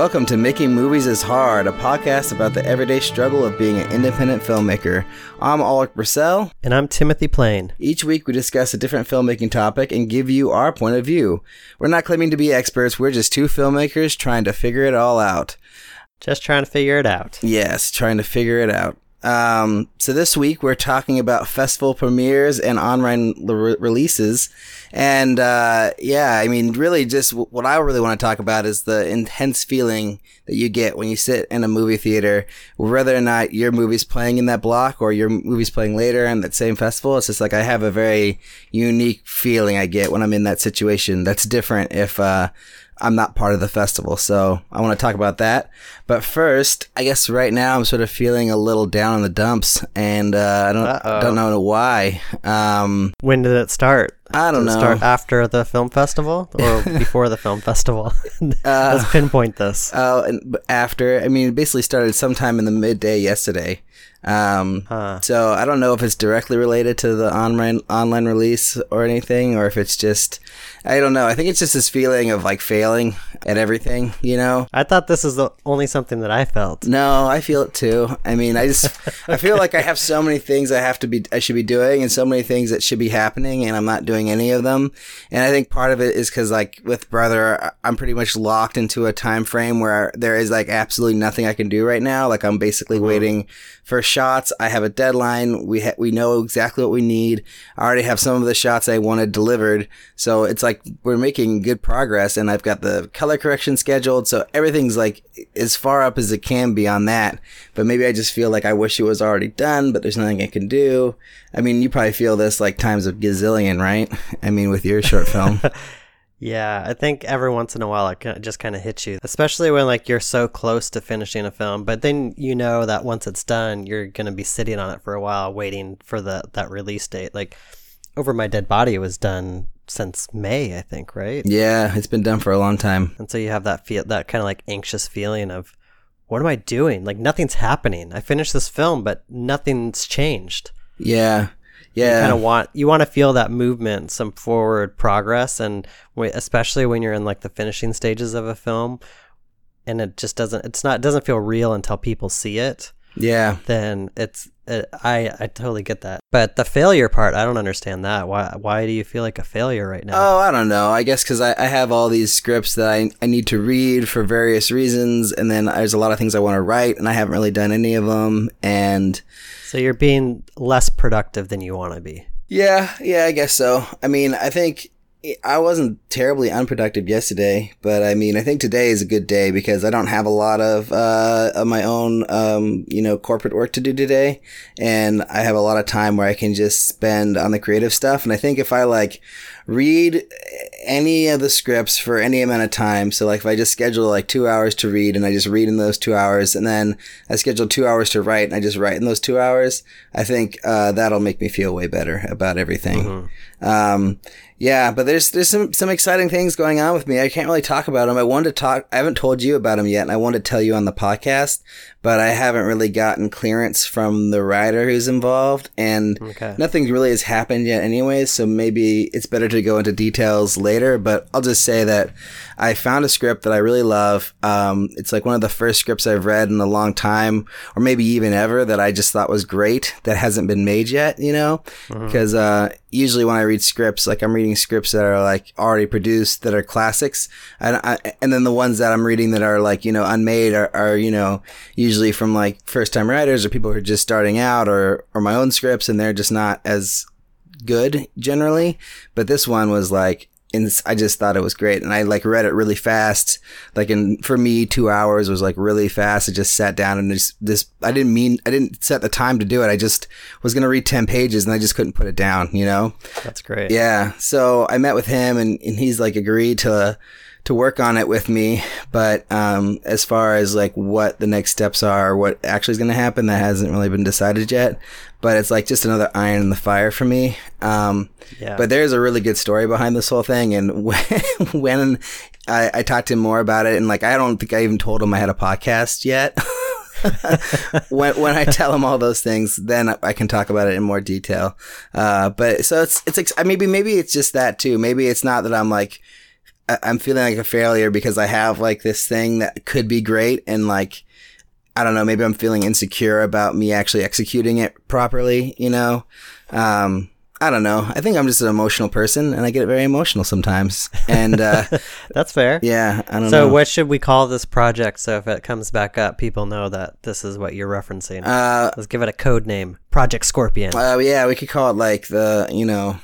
Welcome to Making Movies is Hard, a podcast about the everyday struggle of being an independent filmmaker. I'm Alec Brissell. And I'm Timothy Plain. Each week we discuss a different filmmaking topic and give you our point of view. We're not claiming to be experts, we're just two filmmakers trying to figure it all out. Just trying to figure it out. Yes, trying to figure it out. Um, so this week we're talking about festival premieres and online re- releases. And, uh, yeah, I mean, really just w- what I really want to talk about is the intense feeling that you get when you sit in a movie theater, whether or not your movie's playing in that block or your movie's playing later in that same festival. It's just like I have a very unique feeling I get when I'm in that situation. That's different if, uh, I'm not part of the festival. So I want to talk about that. But first, I guess right now I'm sort of feeling a little down in the dumps and, uh, I don't, Uh-oh. don't know why. Um, When did it start? I don't did it know. start after the film festival or before the film festival? Let's pinpoint this. Oh, and after, I mean, it basically started sometime in the midday yesterday. Um, Huh. so I don't know if it's directly related to the online online release or anything, or if it's just, I don't know. I think it's just this feeling of like failing at everything, you know? I thought this is the only something that I felt. No, I feel it too. I mean, I just I feel like I have so many things I have to be I should be doing and so many things that should be happening and I'm not doing any of them. And I think part of it is cuz like with brother I'm pretty much locked into a time frame where there is like absolutely nothing I can do right now. Like I'm basically uh-huh. waiting for shots. I have a deadline. We ha- we know exactly what we need. I already have some of the shots I wanted delivered. So it's like we're making good progress and I've got the color correction scheduled. So everything's like as far up as it can be on that. But maybe I just feel like I wish it was already done, but there's nothing I can do. I mean, you probably feel this like times of gazillion, right? I mean, with your short film. Yeah, I think every once in a while it just kind of hits you, especially when like you're so close to finishing a film, but then you know that once it's done, you're gonna be sitting on it for a while, waiting for the that release date. Like over my dead body was done since May, I think, right? yeah, it's been done for a long time. And so you have that feel, that kind of like anxious feeling of, what am I doing? Like nothing's happening. I finished this film, but nothing's changed. Yeah. You Yeah. kind of want you want to feel that movement, some forward progress, and wh- especially when you're in like the finishing stages of a film, and it just doesn't. It's not it doesn't feel real until people see it. yeah. Then it's. It, I I totally get that. But the failure part, I don't understand that. Why why do you feel like a failure right now? Oh, I don't know. I guess because I, I have all these scripts that I, I need to read for various reasons, and then there's a lot of things I want to write, and I haven't really done any of them. And so you're being less productive than you want to be. yeah, yeah, I guess so. I mean, I think I wasn't terribly unproductive yesterday, but I mean, I think today is a good day because I don't have a lot of uh, of my own, um, you know, corporate work to do today, and I have a lot of time where I can just spend on the creative stuff. And I think if I like read any of the scripts for any amount of time, so like if I just schedule like two hours to read, and I just read in those two hours, and then I schedule two hours to write, and I just write in those two hours, I think uh, that'll make me feel way better about everything. Um, yeah, but there's there's some some exciting things going on with me. I can't really talk about them. I wanted to talk. I haven't told you about them yet, and I wanted to tell you on the podcast, but I haven't really gotten clearance from the writer who's involved, and Okay. nothing really has happened yet, anyways. So maybe it's better to go into details later. But I'll just say that I found a script that I really love. Um, it's like one of the first scripts I've read in a long time, or maybe even ever, that I just thought was great that hasn't been made yet. You know, because uh, usually when I read scripts, like I'm reading scripts that are like already produced that are classics, and I, and then the ones that I'm reading that are like you know unmade are, are you know usually from like first time writers or people who are just starting out or or my own scripts and they're just not as good generally. But this one was like. And I just thought it was great, and I like read it really fast. Like, in for me, two hours was like really fast. I just sat down and just, this. I didn't mean I didn't set the time to do it. I just was gonna read ten pages, and I just couldn't put it down. You know? That's great. Yeah. So I met with him and, and he's like agreed to to work on it with me. But um as far as like what the next steps are, what actually is gonna happen, that hasn't really been decided yet. But it's like just another iron in the fire for me. Um Yeah. but there's a really good story behind this whole thing and when when I, I talked to him more about it and like I don't think I even told him I had a podcast yet. when when I tell him all those things, then I can talk about it in more detail. Uh, but so it's it's ex- maybe maybe it's just that too. Maybe it's not that I'm like I'm feeling like a failure because I have like this thing that could be great and like I don't know, maybe I'm feeling insecure about me actually executing it properly, you know? Um, I don't know. I think I'm just an emotional person and I get very emotional sometimes. And, uh, That's fair. yeah, I don't So, know. what should we call this project so if it comes back up, people know that this is what you're referencing? Uh, Let's give it a code name Project Scorpion. uh, yeah, we could call it like the, you know,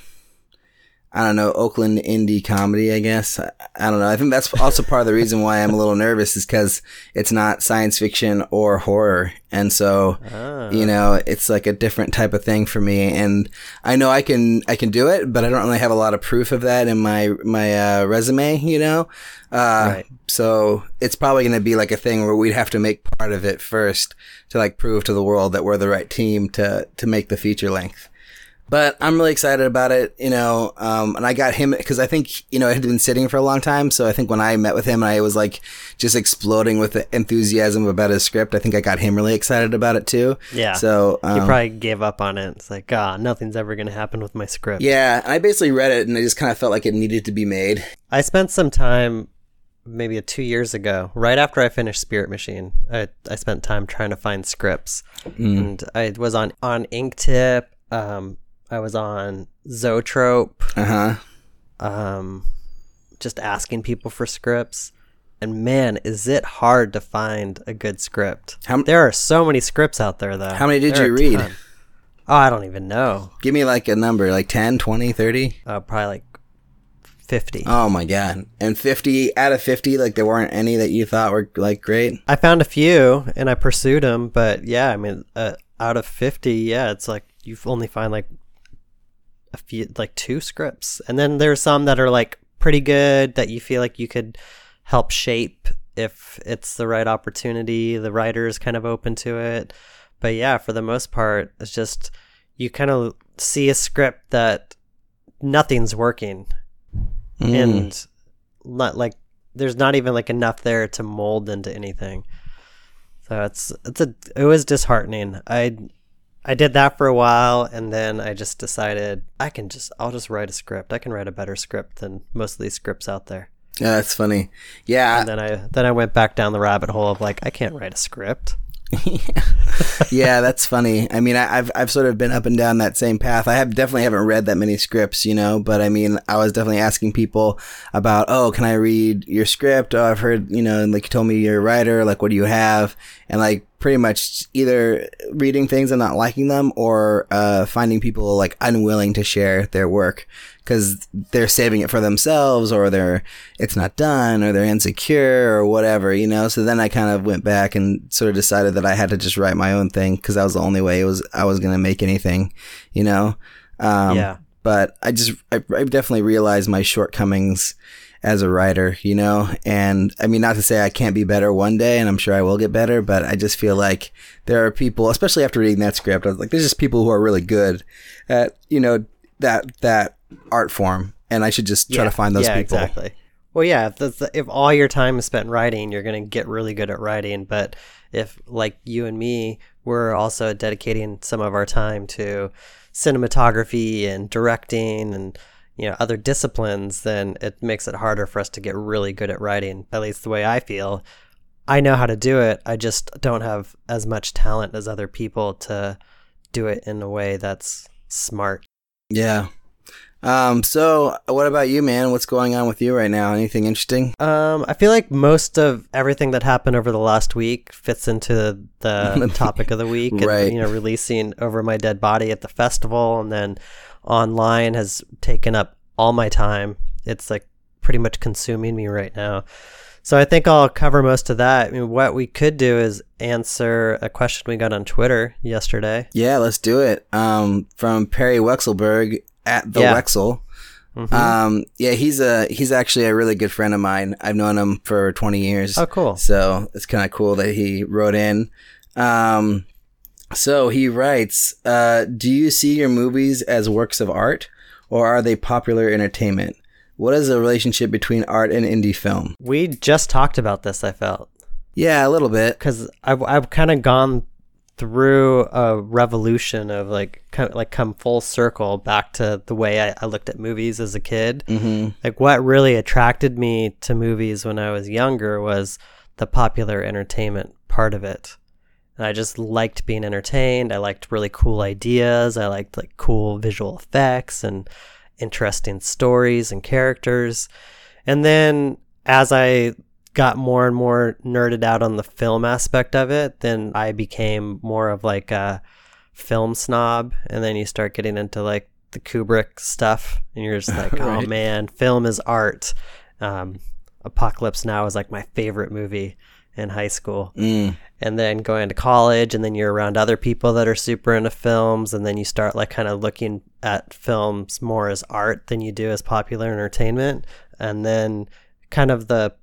I don't know, Oakland indie comedy, I guess. I, I don't know. I think that's also part of the reason why I'm a little nervous is because it's not science fiction or horror. And so, Ah. you know, it's like a different type of thing for me. And I know I can, I can do it, but I don't really have a lot of proof of that in my, my, uh, resume, you know? Uh, Right. so it's probably going to be like a thing where we'd have to make part of it first to like prove to the world that we're the right team to, to make the feature length. But I'm really excited about it, you know. Um, and I got him because I think, you know, it had been sitting for a long time. So I think when I met with him, I was like just exploding with the enthusiasm about his script. I think I got him really excited about it too. Yeah. So, you um, probably gave up on it. It's like, ah, nothing's ever going to happen with my script. yeah. And I basically read it and I just kind of felt like it needed to be made. I spent some time, maybe two years ago, right after I finished Spirit Machine. I, I spent time trying to find scripts, Mm. and I was on on Inktip. Um, I was on Zoetrope. Uh huh. Um, just asking people for scripts. And man, is it hard to find a good script? How m- there are so many scripts out there, though. How many did There you read? ton. Oh, I don't even know. Give me like a number, like 10, 20, 30. Uh, probably like fifty. Oh my God. And 50 out of 50, like there weren't any that you thought were like great. I found a few and I pursued them, but yeah, I mean, uh, out of 50, yeah, it's like you only find like a few, like two scripts. And then there's some that are like pretty good that you feel like you could help shape if it's the right opportunity. The writer is kind of open to it. But yeah, for the most part, it's just you kind of see a script that nothing's working Mm. and not like there's not even like enough there to mold into anything. So it's it's a it was disheartening. I I did that for a while and then I just decided I can just I'll just write a script. I can write a better script than most of these scripts out there. yeah, that's funny. Yeah. And then I then I went back down the rabbit hole of like I can't write a script. yeah, that's funny. I mean, I, I've I've sort of been up and down that same path. I have definitely haven't read that many scripts, you know. But I mean, I was definitely asking people about, oh, can I read your script? Oh, I've heard, you know, and like you told me you're a writer. Like, what do you have? And like, pretty much either reading things and not liking them, or uh, finding people like unwilling to share their work because they're saving it for themselves, or they're it's not done, or they're insecure, or whatever, you know. So then I kind of went back and sort of decided that I had to just write my own thing because that was the only way it was I was gonna make anything, you know. Um, Yeah. But I just I, I definitely realized my shortcomings as a writer, you know. And I mean, not to say I can't be better one day, and I'm sure I will get better, but I just feel like there are people, especially after reading that script, I was like, there's just people who are really good at you know that that art form, and I should just try to find those yeah, people. Exactly. Well, yeah, if, that's, if all your time is spent writing, you're going to get really good at writing. But if, like you and me, we're also dedicating some of our time to cinematography and directing and you know other disciplines, then it makes it harder for us to get really good at writing. At least the way I feel. I know how to do it. I just don't have as much talent as other people to do it in a way that's smart. Yeah. Um. So, what about you, man? What's going on with you right now? Anything interesting? Um, I feel like most of everything that happened over the last week fits into the topic of the week. And, Right. you know, releasing Over My Dead Body at the festival and then online has taken up all my time. It's like pretty much consuming me right now. So I think I'll cover most of that. I mean, what we could do is answer a question we got on Twitter yesterday. Yeah, let's do it. Um, from Perry Wexelberg at the Yeah. Wexel. Mhm. Um, yeah, he's a he's actually a really good friend of mine. I've known him for 20 years. oh, cool. So it's kind of cool that he wrote in. Um, so he writes, uh, "Do you see your movies as works of art, or are they popular entertainment? What is the relationship between art and indie film?" We just talked about this, I felt. Yeah, a little bit. because I've, I've kind of gone through a revolution of like come, like come full circle back to the way I, I looked at movies as a kid. Mm-hmm. Like what really attracted me to movies when I was younger was the popular entertainment part of it. And I just liked being entertained. I liked really cool ideas. I liked like cool visual effects and interesting stories and characters. And then as I got more and more nerded out on the film aspect of it, then I became more of like a film snob. And then you start getting into like the Kubrick stuff, and you're just like, oh man, film is art. Um, Apocalypse Now is like my favorite movie in high school. Mm. And then going to college, and then you're around other people that are super into films, and then you start like kind of looking at films more as art than you do as popular entertainment. And then kind of the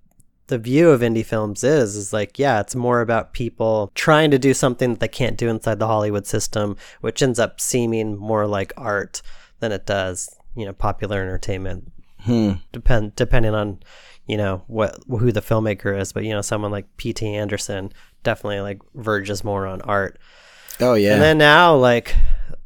the view of indie films is is like yeah it's more about people trying to do something that they can't do inside the hollywood system which ends up seeming more like art than it does you know popular entertainment Hmm. depend depending on you know what who the filmmaker is but you know someone like pt anderson definitely like verges more on art Oh yeah. and then now, like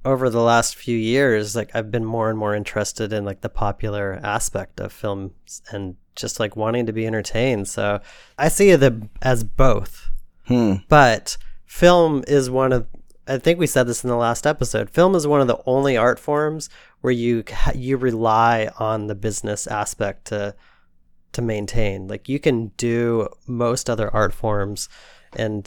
over the last few years, like I've been more and more interested in like the popular aspect of films and just like wanting to be entertained. So I see it as both. hmm. But film is one of I think we said this in the last episode. Film is one of the only art forms where you you rely on the business aspect to to maintain. Like you can do most other art forms and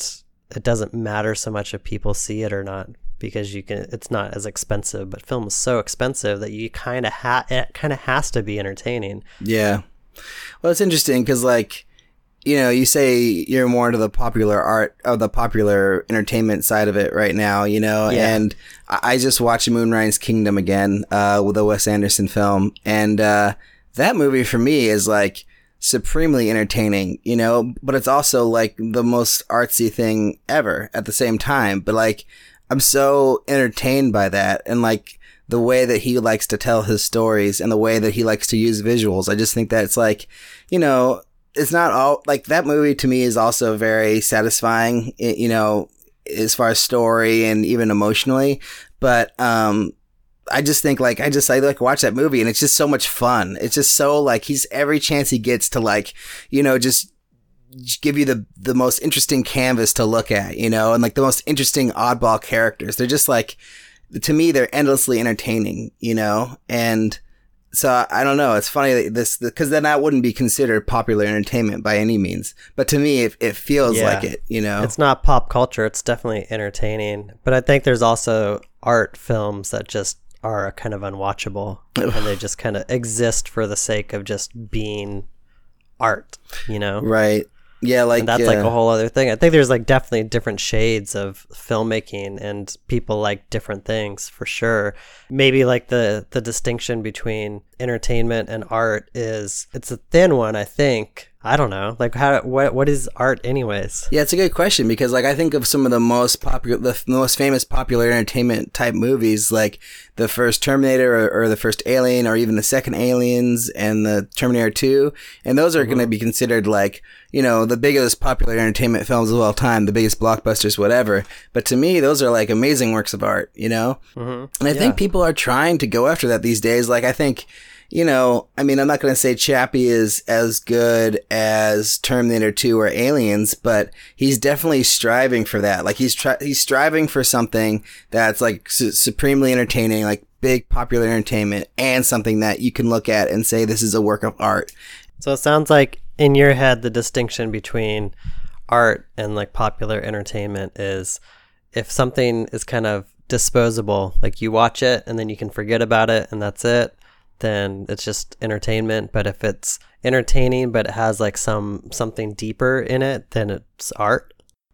it doesn't matter so much if people see it or not because you can it's not as expensive, but film is so expensive that you kind of ha- it kind of has to be entertaining. Yeah. Well, it's interesting because, like, you know, you say you're more into the popular art of the popular entertainment side of it right now, you know, Yeah. and I I just watched Moonrise Kingdom again, uh, with the Wes Anderson film. And, uh, that movie for me is like supremely entertaining, you know, but it's also like the most artsy thing ever at the same time. But like, I'm so entertained by that. And like, the way that he likes to tell his stories and the way that he likes to use visuals. I just think that it's like, you know, it's not all like that movie to me is also very satisfying, you know, as far as story and even emotionally. But, um, I just think like I just I like watch that movie and it's just so much fun. It's just so like he's every chance he gets to like, you know, just give you the the most interesting canvas to look at, you know, and like the most interesting oddball characters. They're just like to me they're endlessly entertaining, you know, and so I don't know. It's funny that this because then that wouldn't be considered popular entertainment by any means. But to me, it, it feels Yeah. like it. You know, It's not pop culture, it's definitely entertaining. But I think there's also art films that just are kind of unwatchable and they just kind of exist for the sake of just being art, you know? right? Yeah, like And that's like uh, a whole other thing. I think there's like definitely different shades of filmmaking and people like different things for sure. Maybe like the the distinction between entertainment and art is it's a thin one, I think. I don't know. Like how what what is art anyways? Yeah, it's a good question because like I think of some of the most popular, the most famous popular entertainment type movies, like the first Terminator or, or the first Alien or even the second Aliens and the Terminator 2. And those are going to be considered like, you know, the biggest popular entertainment films of all time, the biggest blockbusters, whatever. But to me, those are like amazing works of art, you know? Mhm. And I think people are trying to go after that these days. Like, I think, you know, I mean, I'm not going to say Chappie is as good as Terminator 2 or Aliens, but he's definitely striving for that. Like, he's he's striving for something that's like su- supremely entertaining, like big popular entertainment, and something that you can look at and say this is a work of art. So it sounds like in your head the distinction between art and like popular entertainment is if something is kind of disposable, like you watch it and then you can forget about it and that's it, then it's just entertainment. But if it's entertaining but it has like some something deeper in it, then it's art.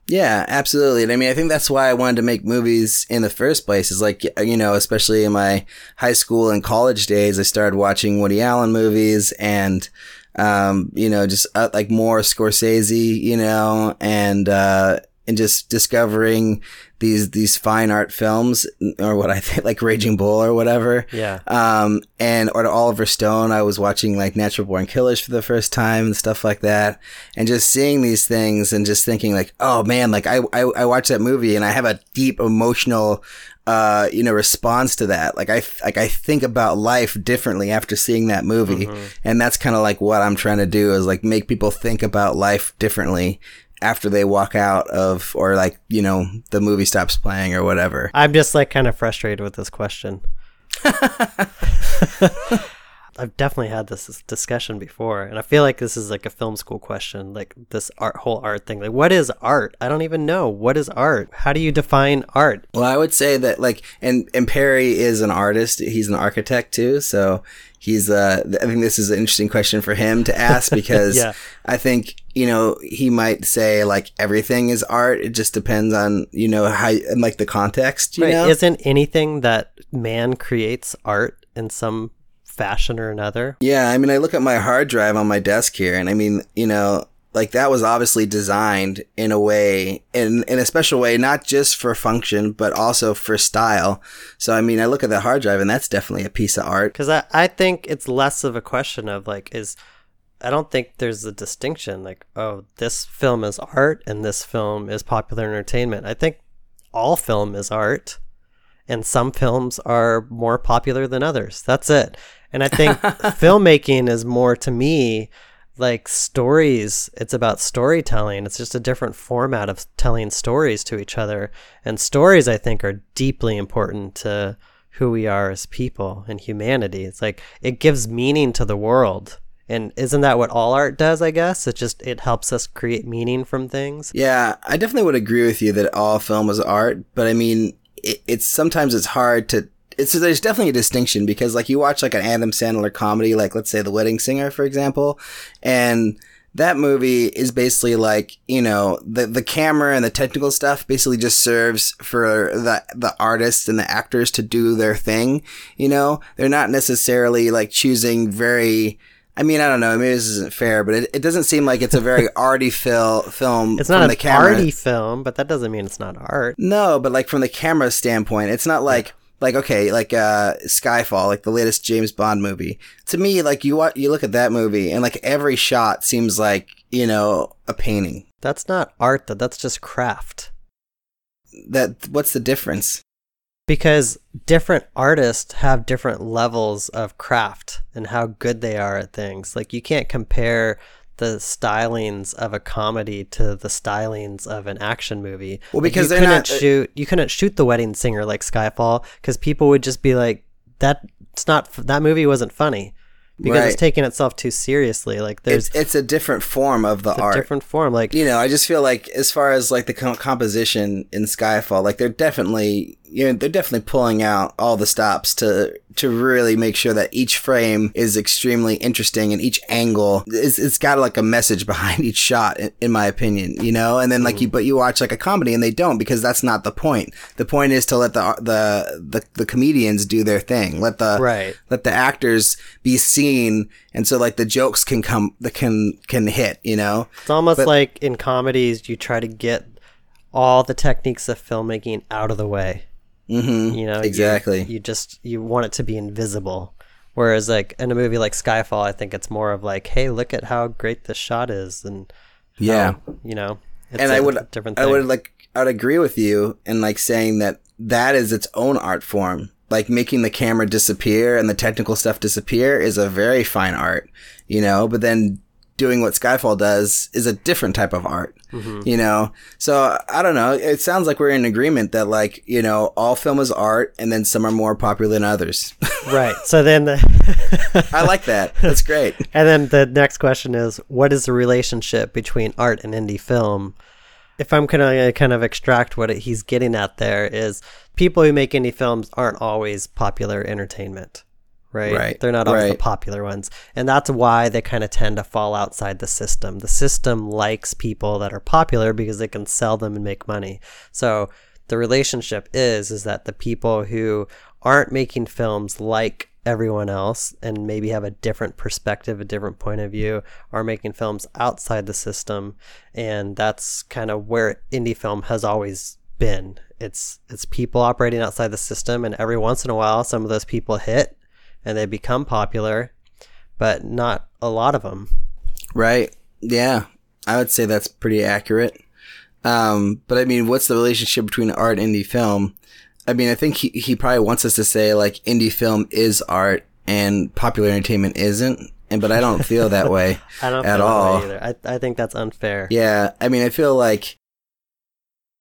Yeah, absolutely. And I mean, I think that's why I wanted to make movies in the first place. Is like, you know, especially in my high school and college days, I started watching Woody Allen movies and, um, you know, just uh, like more Scorsese, you know, and, uh, and just discovering these these fine art films or what I think like Raging Bull or whatever. Yeah. Um and or to Oliver Stone, I was watching like Natural Born Killers for the first time and stuff like that. And just seeing these things and just thinking like, oh man, like I I, I watched that movie and I have a deep emotional uh, you know, response to that. Like I, like I think about life differently after seeing that movie. Mm-hmm. And that's kind of like what I'm trying to do is like make people think about life differently after they walk out of, or like, you know, the movie stops playing or whatever. I'm just like kind of frustrated with this question. I've definitely had this discussion before, and I feel like this is like a film school question, like this art whole art thing. Like, what is art? I don't even know what is art. How do you define art? Well, I would say that like, and and Perry is an artist. He's an architect too, so he's. Uh, I think this is an interesting question for him to ask because yeah. I think you know he might say like everything is art. It just depends on you know how and like the context. You right. know, isn't anything that man creates art in some fashion or another. Yeah, I mean, I look at my hard drive on my desk here, and I mean, you know, like that was obviously designed in a way, in in a special way, not just for function, but also for style. So, I mean, I look at the hard drive, and that's definitely a piece of art. Because I, I think it's less of a question of like is. I don't think there's a distinction like, oh, this film is art and this film is popular entertainment. I think all film is art and some films are more popular than others. That's it. And I think filmmaking is more to me like stories. It's about storytelling. It's just a different format of telling stories to each other. And stories, I think, are deeply important to who we are as people and humanity. It's like it gives meaning to the world. And isn't that what all art does, I guess? It just it helps us create meaning from things. Yeah, I definitely would agree with you that all film is art, but I mean, it, it's sometimes it's hard to it's there's definitely a distinction because like you watch like an Adam Sandler comedy, like let's say The Wedding Singer, for example, and that movie is basically like you know the the camera and the technical stuff basically just serves for the the artists and the actors to do their thing. You know, they're not necessarily like choosing very. I mean, I don't know. Maybe this isn't fair, but it, it doesn't seem like it's a very arty fil- film. It's not an arty film, but that doesn't mean it's not art. No, but like from the camera standpoint, it's not like. Like okay, like uh Skyfall, like the latest James Bond movie. To me, like you watch, you look at that movie and like every shot seems like, you know, a painting. That's not art though, that's just craft. That what's the difference? Because different artists have different levels of craft and how good they are at things. Like you can't compare the stylings of a comedy to the stylings of an action movie. Well, because like you couldn't not, uh, shoot you couldn't shoot the wedding singer like Skyfall because people would just be like that's not that movie wasn't funny because right. it's taking itself too seriously. Like there's it's, it's a different form of the art, different form. Like you know, I just feel like as far as like the composition in Skyfall, like they're definitely you know they're definitely pulling out all the stops to to really make sure that each frame is extremely interesting and each angle is it's got like a message behind each shot in, in my opinion you know? And then like mm. you but you watch like a comedy and they don't because that's not the point. The point is to let the the the, the comedians do their thing. Let the right. let the actors be seen and so like the jokes can come that can can hit you know? It's almost but, like in comedies you try to get all the techniques of filmmaking out of the way Mm-hmm. You know, exactly. You, you, just you want it to be invisible. Whereas, like in a movie like Skyfall, I think it's more of like, hey, look at how great this shot is, and yeah, you know. and I would, different. Thing. I would like, I would agree with you in like saying that that is its own art form. Like making the camera disappear and the technical stuff disappear is a very fine art, you know. But then doing what Skyfall does is a different type of art, mm-hmm. you know? So I don't know. It sounds like we're in agreement that like, you know, all film is art and then some are more popular than others. right. So then the I like that. That's great. And then the next question is what is the relationship between art and indie film? If I'm going to kind of extract what he's getting at there is people who make indie films aren't always popular entertainment right? Right. They're not always right. the popular ones. And that's why they kind of tend to fall outside the system. The system likes people that are popular because they can sell them and make money. So the relationship is is that the people who aren't making films like everyone else and maybe have a different perspective, a different point of view, are making films outside the system. And that's kind of where indie film has always been. It's it's people operating outside the system and every once in a while some of those people hit and they become popular, but not a lot of them. Right. Yeah. I would say that's pretty accurate. Um, but I mean, what's the relationship between art and indie film? I mean, I think he, he probably wants us to say like indie film is art and popular entertainment isn't. And, but I don't feel that way I don't at feel that way all. either. I, I think that's unfair. Yeah. I mean, I feel like,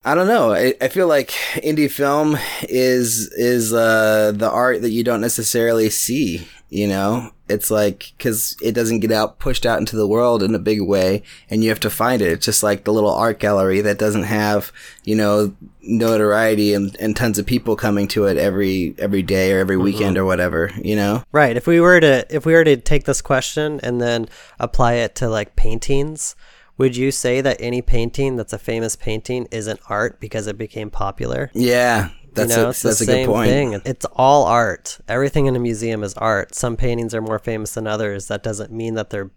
I don't know. I, I feel like indie film is, is, uh, the art that you don't necessarily see, you know? It's like, cause it doesn't get out, pushed out into the world in a big way and you have to find it. It's just like the little art gallery that doesn't have, you know, notoriety and, and tons of people coming to it every, every day or every weekend or whatever, you know? Right. If we were to if we were to take this question and then apply it to like paintings, would you say that any painting that's a famous painting isn't art because it became popular? Yeah. That's you know, a, it's the that's a same good point. thing. It's all art. Everything in a museum is art. Some paintings are more famous than others. That doesn't mean that they're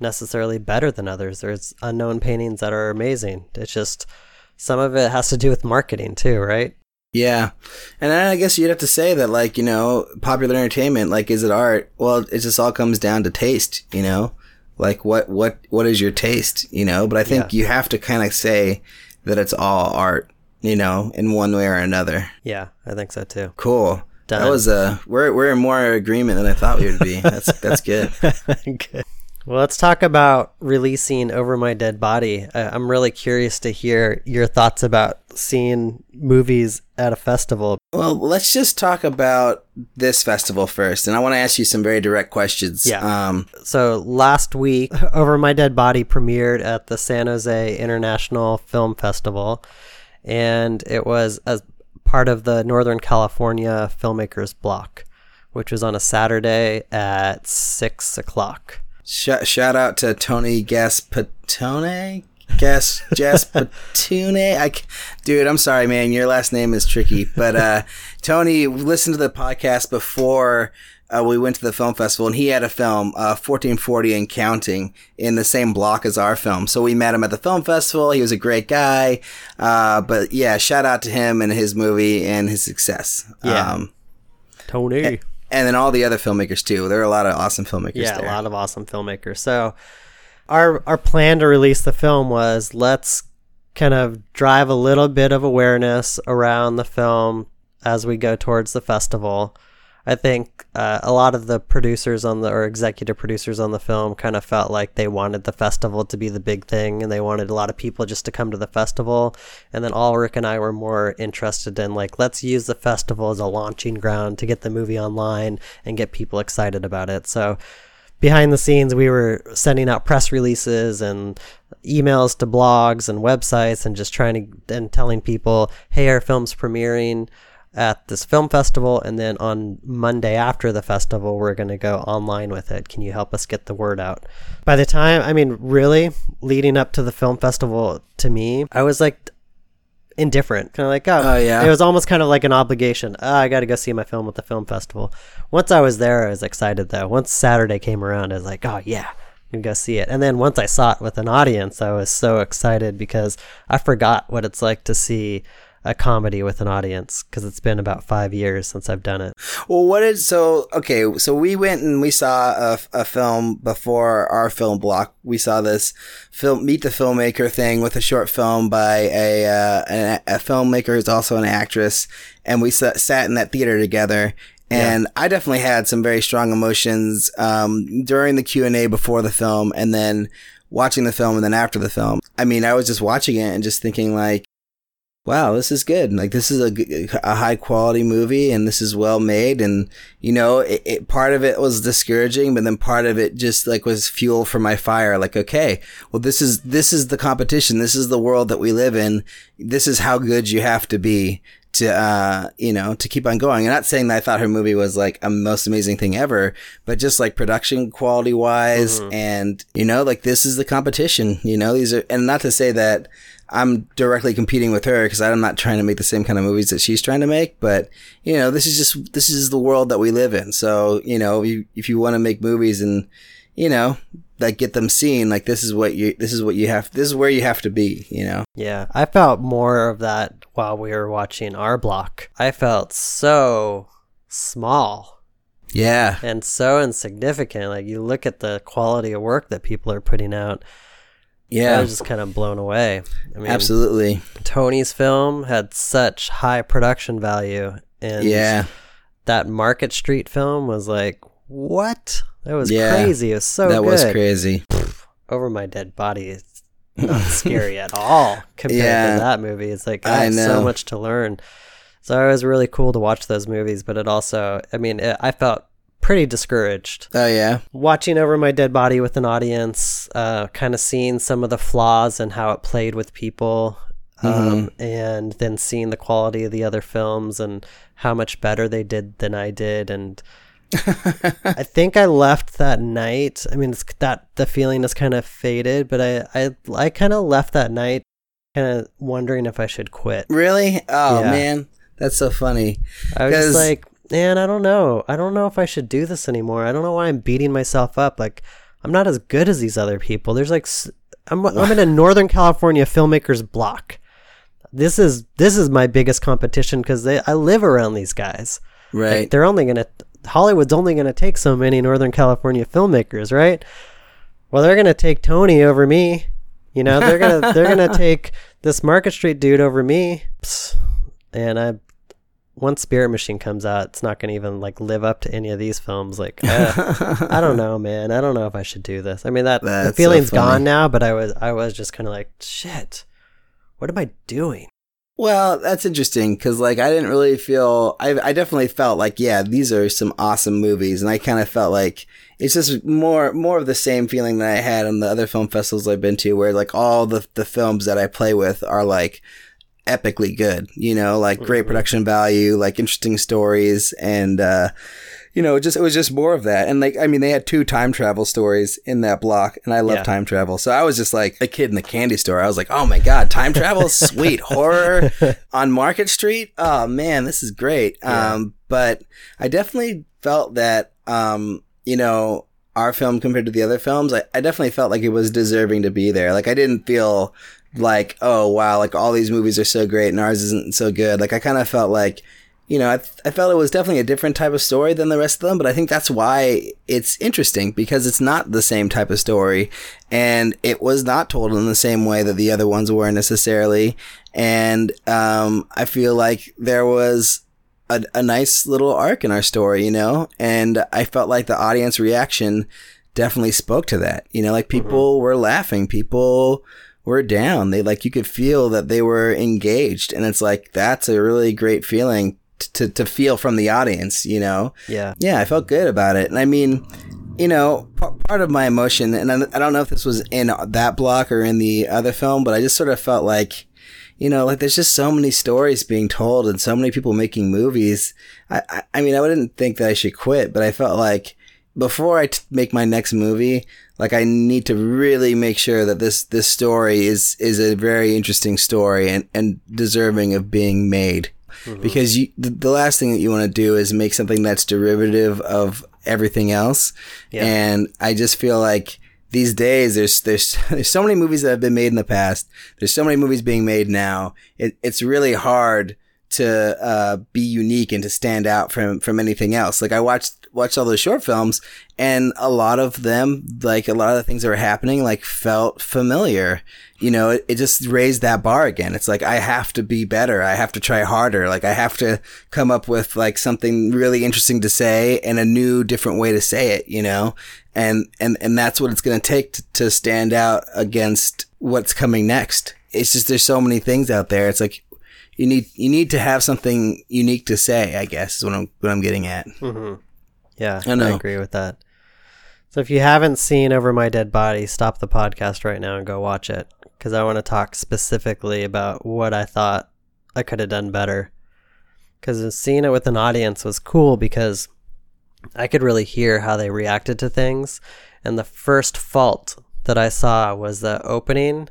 necessarily better than others. There's unknown paintings that are amazing. It's just some of it has to do with marketing too, right? Yeah. And I guess you'd have to say that, like, you know, popular entertainment, like, is it art? Well, it just all comes down to taste, you know? Like, what, what, what is your taste, you know? But I think Yeah. you have to kind of say that it's all art, you know, in one way or another. Yeah, I think so too. Cool. Done. That was, uh, we're, we're in more agreement than I thought we would be. That's, that's good. Good. Well, let's talk about releasing Over My Dead Body. I- I'm really curious to hear your thoughts about seeing movies at a festival. Well, let's just talk about this festival first. And I want to ask you some very direct questions. Yeah. Um, So last week, Over My Dead Body premiered at the San Jose International Film Festival, and it was as part of the Northern California Filmmakers Block, which was on a Saturday at six o'clock. Sh- shout out to Tony Gaspatone. Gas Gaspatune. I, dude, I'm sorry, man. Your last name is tricky, but uh, Tony listened to the podcast before uh, we went to the film festival, and he had a film, uh, 1440 and counting, in the same block as our film. So we met him at the film festival. He was a great guy. Uh, but yeah, shout out to him and his movie and his success. Yeah. Um, Tony. and then all the other filmmakers too. There are a lot of awesome filmmakers yeah, there. a lot of awesome filmmakers. So our our plan to release the film was let's kind of drive a little bit of awareness around the film as we go towards the festival. I think uh, a lot of the producers on the or executive producers on the film kind of felt like they wanted the festival to be the big thing and they wanted a lot of people just to come to the festival. And then Ulrich and I were more interested in like let's use the festival as a launching ground to get the movie online and get people excited about it. So behind the scenes we were sending out press releases and emails to blogs and websites and just trying to and telling people hey our film's premiering at this film festival and then on monday after the festival we're going to go online with it. Can you help us get the word out? By the time i mean really leading up to the film festival to me i was like indifferent. Kind of like oh, Oh, yeah. it was almost kind of like an obligation. Oh, i gotta go see my film at the film festival. Once i was there i was excited though. Once saturday came around i was like oh yeah I'm go see it. And then once i saw it with an audience i was so excited because i forgot what it's like to see a comedy with an audience because it's been about five years since i've done it Well, what is so okay? So we went and we saw a, a film before our film block. We saw this film, meet the filmmaker thing with a short film by a uh, a, a filmmaker who's also an actress, and we sat, sat in that theater together. And I definitely had some very strong emotions um, during the Q and A before the film, and then watching the film, and then after the film. I mean, I was just watching it and just thinking like wow, this is good. Like this is a, a high quality movie and this is well made. And, you know, it, it, part of it was discouraging, but then part of it just like was fuel for my fire. Like, okay, well, this is, this is the competition. This is the world that we live in. This is how good you have to be to uh you know to keep on going. I'm not saying that I thought her movie was like a most amazing thing ever, but just like production quality wise, and you know like this is the competition. You know these are, and not to say that I'm directly competing with her because I'm not trying to make the same kind of movies that she's trying to make. But you know, this is just this is the world that we live in. So you know, you, if you want to make movies and you know that get them seen, like this is what you this is what you have. This is where you have to be. You know. Yeah, I felt more of that while we were watching our block. I felt so small Yeah. and so insignificant. Like you look at the quality of work that people are putting out. I was just kind of blown away. I mean, Absolutely. Tony's film had such high production value, and Yeah. that Market Street film was like, what? That was Yeah. crazy. It was so that good. was crazy. Over My Dead Body is not scary at all compared Yeah. to that movie. It's like I, I have so much to learn. So it was really cool to watch those movies, but it also, I mean, it, I felt pretty discouraged Oh yeah. watching over my dead body with an audience, uh, kind of seeing some of the flaws and how it played with people, um, and then seeing the quality of the other films and how much better they did than I did. And I think I left that night. I mean, it's that the feeling is kind of faded, but I I, I kind of left that night, kind of wondering if I should quit. Really? Oh Yeah. man, that's so funny. I was like, man, I don't know. I don't know if I should do this anymore. I don't know why I'm beating myself up. Like, I'm not as good as these other people. There's like, I'm, I'm in a Northern California filmmakers block. This is this is my biggest competition because I live around these guys. Right. Like, they're only gonna Hollywood's only gonna take so many Northern California filmmakers, right? Well, they're gonna take Tony over me. You know, they're gonna they're gonna take this Market Street dude over me. Psst. And I, once Spirit Machine comes out, it's not gonna even like live up to any of these films. Like, uh, I don't know, man. I don't know if I should do this. I mean, that the That's so feeling's funny. gone now, but I was I was just kind of like, shit. What am I doing? Well, that's interesting because, like, I didn't really feel. I, I definitely felt like, yeah, these are some awesome movies, and I kind of felt like it's just more more of the same feeling that I had on the other film festivals I've been to, where like all the the films that I play with are like epically good, you know, like great production value, like interesting stories, and uh, you know, just it was just more of that. And like, I mean, they had two time travel stories in that block, and I love Yeah. time travel. So I was just like a kid in the candy store. I was like, oh my god, time travel, sweet horror on Market Street. Oh man, this is great. Um, but I definitely felt that, um, you know, our film compared to the other films, I, I definitely felt like it was deserving to be there. Like I didn't feel like, oh wow, like all these movies are so great and ours isn't so good. Like I kind of felt like, you know, I, I felt it was definitely a different type of story than the rest of them, but I think that's why it's interesting because it's not the same type of story and it was not told in the same way that the other ones were necessarily. And, um, I feel like there was a, a nice little arc in our story, you know, and I felt like the audience reaction definitely spoke to that. You know, like people were laughing, people were down. They like you could feel that they were engaged, and it's like that's a really great feeling to to feel from the audience. You know, Yeah. yeah, I felt good about it. And I mean, you know, part of my emotion, and I, I don't know if this was in that block or in the other film, but I just sort of felt like, you know, like there's just so many stories being told and so many people making movies. I, I, I mean, I wouldn't think that I should quit, but I felt like before I t- make my next movie, like I need to really make sure that this, this story is, is a very interesting story and, and deserving of being made mm-hmm. because you, the, the last thing that you want to do is make something that's derivative of everything else. Yeah. And I just feel like these days there's there's there's so many movies that have been made in the past. There's so many movies being made now. It, it's really hard to uh, be unique and to stand out from from anything else. Like I watched watched all those short films, and a lot of them, like a lot of the things that were happening, like felt familiar. You know, it, it just raised that bar again. It's like I have to be better. I have to try harder. Like I have to come up with like something really interesting to say and a new, different way to say it. You know, and and and that's what it's going to take to to stand out against what's coming next. It's just there's so many things out there. It's like you need you need to have something unique to say. I guess is what I'm what I'm getting at. Mm-hmm. Yeah, I I, agree with that. So if you haven't seen Over My Dead Body, stop the podcast right now and go watch it because I want to talk specifically about what I thought I could have done better. because seeing it with an audience was cool because I could really hear how they reacted to things. And the first fault that I saw was the opening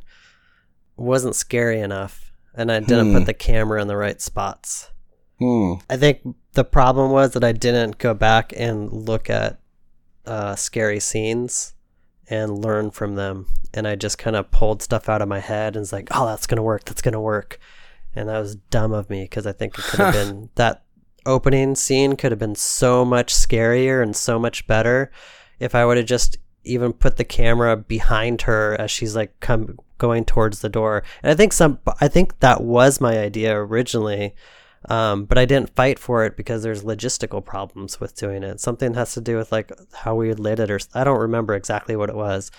wasn't scary enough, and I didn't Hmm. put the camera in the right spots. Hmm. I think the problem was that I didn't go back and look at uh, scary scenes and learn from them. And I just kind of pulled stuff out of my head and was like, oh, that's going to work. That's going to work. And that was dumb of me because I think it could have been that opening scene could have been so much scarier and so much better if I would have just even put the camera behind her as she's like come going towards the door. And I think some I think that was my idea originally. Um, but I didn't fight for it because there's logistical problems with doing it. Something has to do with like how we lit it, or I don't remember exactly what it was.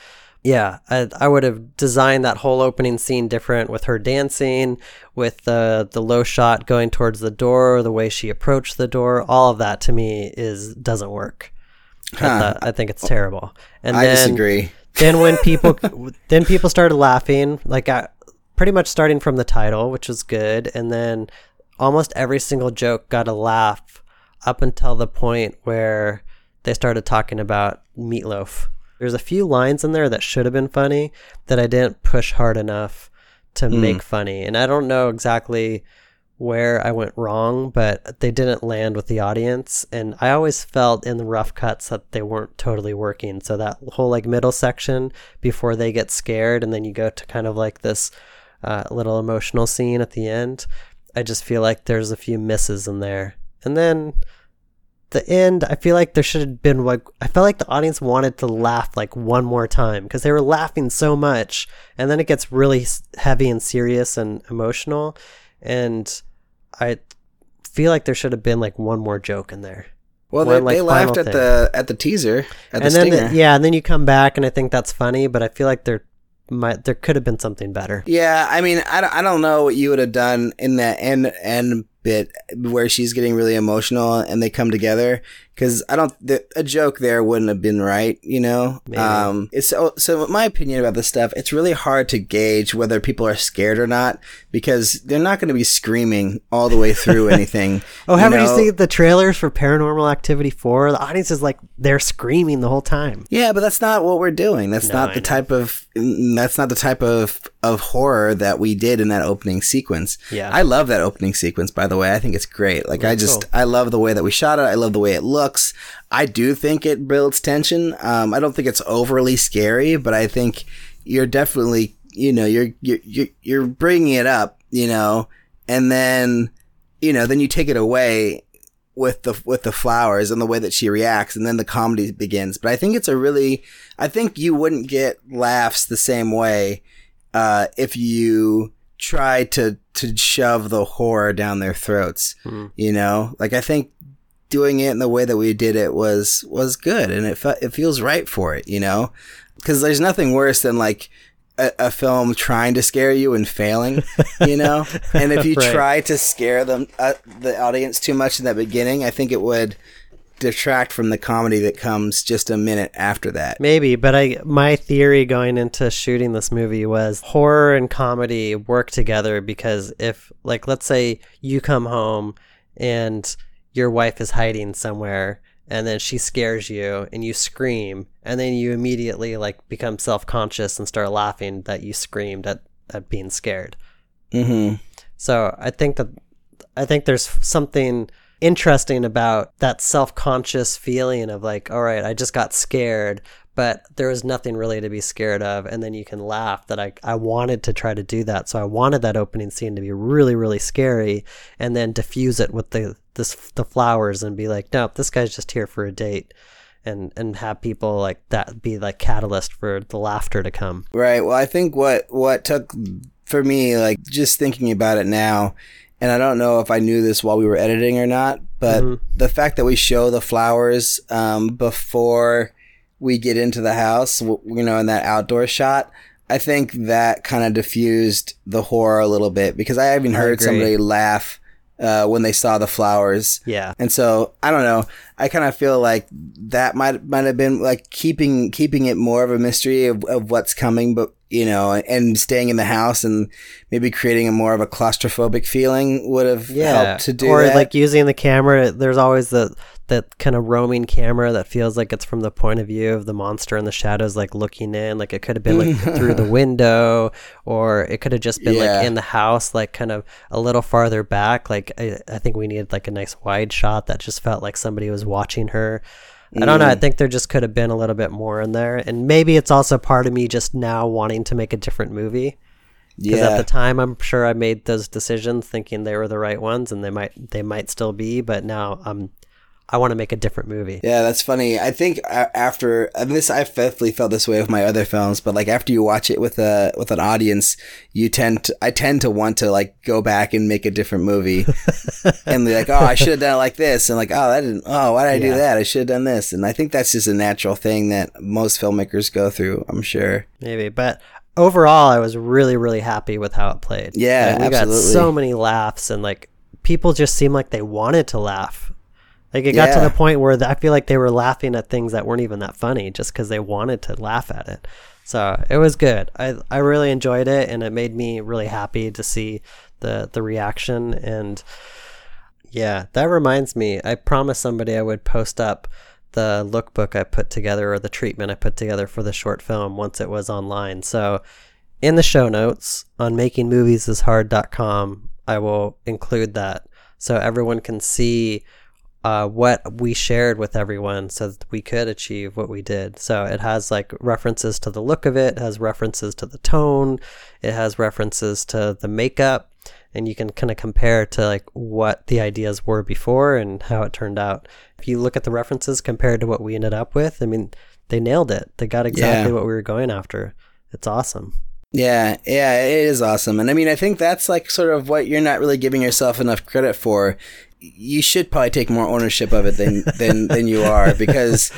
Yeah, I, I would have designed that whole opening scene different with her dancing, with the the low shot going towards the door, the way she approached the door. All of that to me is doesn't work. I, Huh. thought- I think it's terrible. And I then, disagree. Then when people then people started laughing like I, pretty much starting from the title which was good. And then almost every single joke got a laugh up until the point where they started talking about meatloaf. There's a few lines in there that should have been funny that i didn't push hard enough to hmm. make funny. And i don't know exactly where I went wrong, but they didn't land with the audience. And I always felt in the rough cuts that they weren't totally working. So that whole like middle section before they get scared, and then you go to kind of like this uh, little emotional scene at the end. I just feel like there's a few misses in there. And then the end, I feel like there should have been like I felt like the audience wanted to laugh like one more time because they were laughing so much, and then it gets really heavy and serious and emotional, and I feel like there should have been like one more joke in there. Well, One, they, like, they laughed at thing. the at the teaser at the and then the- yeah, and then you come back and I think that's funny, but I feel like there might there could have been something better. Yeah, I mean, I don't, I don't know what you would have done in that end end bit where she's getting really emotional and they come together because I don't the, a joke there wouldn't have been right, you know. Maybe. Um, it's so so. My opinion about this stuff, it's really hard to gauge whether people are scared or not because they're not going to be screaming all the way through anything. Oh, haven't know? you seen the trailers for Paranormal Activity 4? The audience is like they're screaming the whole time. Yeah, but that's not what we're doing. That's No, not I the know. type of that's not the type of of horror that we did in that opening sequence. Yeah. I love that opening sequence by the way. I think it's great. Like I just I love the way that we shot it. I love the way it looks. I do think it builds tension. Um I don't think it's overly scary, but I think you're definitely, you know, you're you're you're, you're bringing it up, you know, and then you know, then you take it away with the with the flowers and the way that she reacts and then the comedy begins but i think it's a really i think you wouldn't get laughs the same way uh if you try to to shove the horror down their throats Hmm. you know like i think doing it in the way that we did it was was good and it fe- it feels right for it you know because there's nothing worse than like a, a film trying to scare you and failing you know and if you Right. try to scare them uh, the audience too much in the beginning i think it would detract from the comedy that comes just a minute after that Maybe, but I my theory going into shooting this movie was horror and comedy work together because if like let's say you come home and your wife is hiding somewhere and then she scares you and you scream and then you immediately like become self-conscious and start laughing that you screamed at, at being scared. mm-hmm So I think that I think there's something interesting about that self-conscious feeling of like, all right, I just got scared, but there was nothing really to be scared of, and then you can laugh that I I wanted to try to do that. So I wanted that opening scene to be really really scary, and then diffuse it with the this the flowers and be like, nope, this guy's just here for a date. And, and have people like that be like catalyst for the laughter to come. Right. Well, I think what what took for me, like just thinking about it now, and I don't know if I knew this while we were editing or not, but Mhm. the fact that we show the flowers um, before we get into the house, w- you know, in that outdoor shot. I think that kind of diffused the horror a little bit because I even I heard agree. somebody laugh uh, when they saw the flowers. Yeah. And so I don't know. I kind of feel like that might might have been like keeping keeping it more of a mystery of, of what's coming, but you know, and staying in the house and maybe creating a more of a claustrophobic feeling would have helped to do or that. like using the camera. There's always the that kind of roaming camera that feels like it's from the point of view of the monster in the shadows, like looking in. Like it could have been like through the window, or it could have just been Yeah. like in the house, like kind of a little farther back. Like I, I think we needed like a nice wide shot that just felt like somebody was watching her. I don't know. Mm. I think there just could have been a little bit more in there, and maybe it's also part of me just now wanting to make a different movie. Because yeah. at the time, I'm sure I made those decisions thinking they were the right ones, and they might they might still be. But now I'm I want to make a different movie. Yeah, that's funny. I think after this, I've definitely felt this way with my other films. But like after you watch it with a with an audience, you tend to, I tend to want to like go back and make a different movie, and be like, oh, I should have done it like this, and like, oh, that didn't. Oh, why did I do that? I should have done this. And I think that's just a natural thing that most filmmakers go through. I'm sure. Maybe, but overall, I was really really happy with how it played. Yeah, Like, we absolutely. got so many laughs, and like people just seemed like they wanted to laugh. Like it got to the point where I feel like they were laughing at things that weren't even that funny, just because they wanted to laugh at it. So it was good. I I really enjoyed it, and it made me really happy to see the the reaction. And yeah, that reminds me. I promised somebody I would post up the lookbook I put together or the treatment I put together for the short film once it was online. So in the show notes on makingmoviesishard.com, I will include that so everyone can see uh, what we shared with everyone so that we could achieve what we did. So it has like references to the look of it, it has references to the tone, it has references to the makeup, and you can kind of compare to like what the ideas were before and how it turned out. If you look at the references compared to what we ended up with, I mean, they nailed it. They got exactly Yeah. what we were going after. It's awesome. Yeah, yeah, it is awesome. And I mean, I think that's like sort of what you're not really giving yourself enough credit for. You should probably take more ownership of it than than than you are because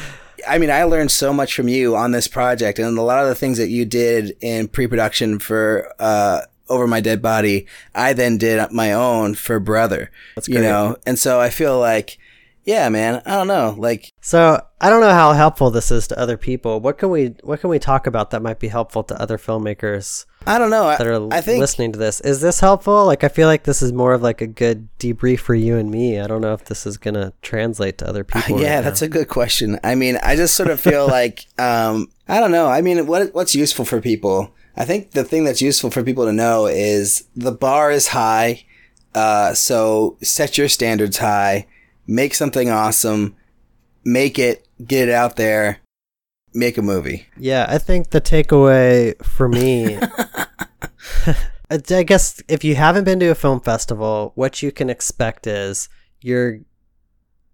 I mean, I learned so much from you on this project and a lot of the things that you did in pre-production for uh over my dead body, I then did my own for brother. That's great. You know, and so I feel like yeah, man, I don't know, like So I don't know how helpful this is to other people. What can we what can we talk about that might be helpful to other filmmakers I don't know. that are I, I think listening to this? Is this helpful? Like I feel like this is more of like a good debrief for you and me. I don't know if this is gonna translate to other people. yeah, right that's a good question. I mean, I just sort of feel like um, I don't know. I mean, what what's useful for people? I think the thing that's useful for people to know is the bar is high. Uh, so set your standards high. Make something awesome. Make it. Get it out there. Make a movie. Yeah, I think the takeaway for me, I guess if you haven't been to a film festival, what you can expect is you're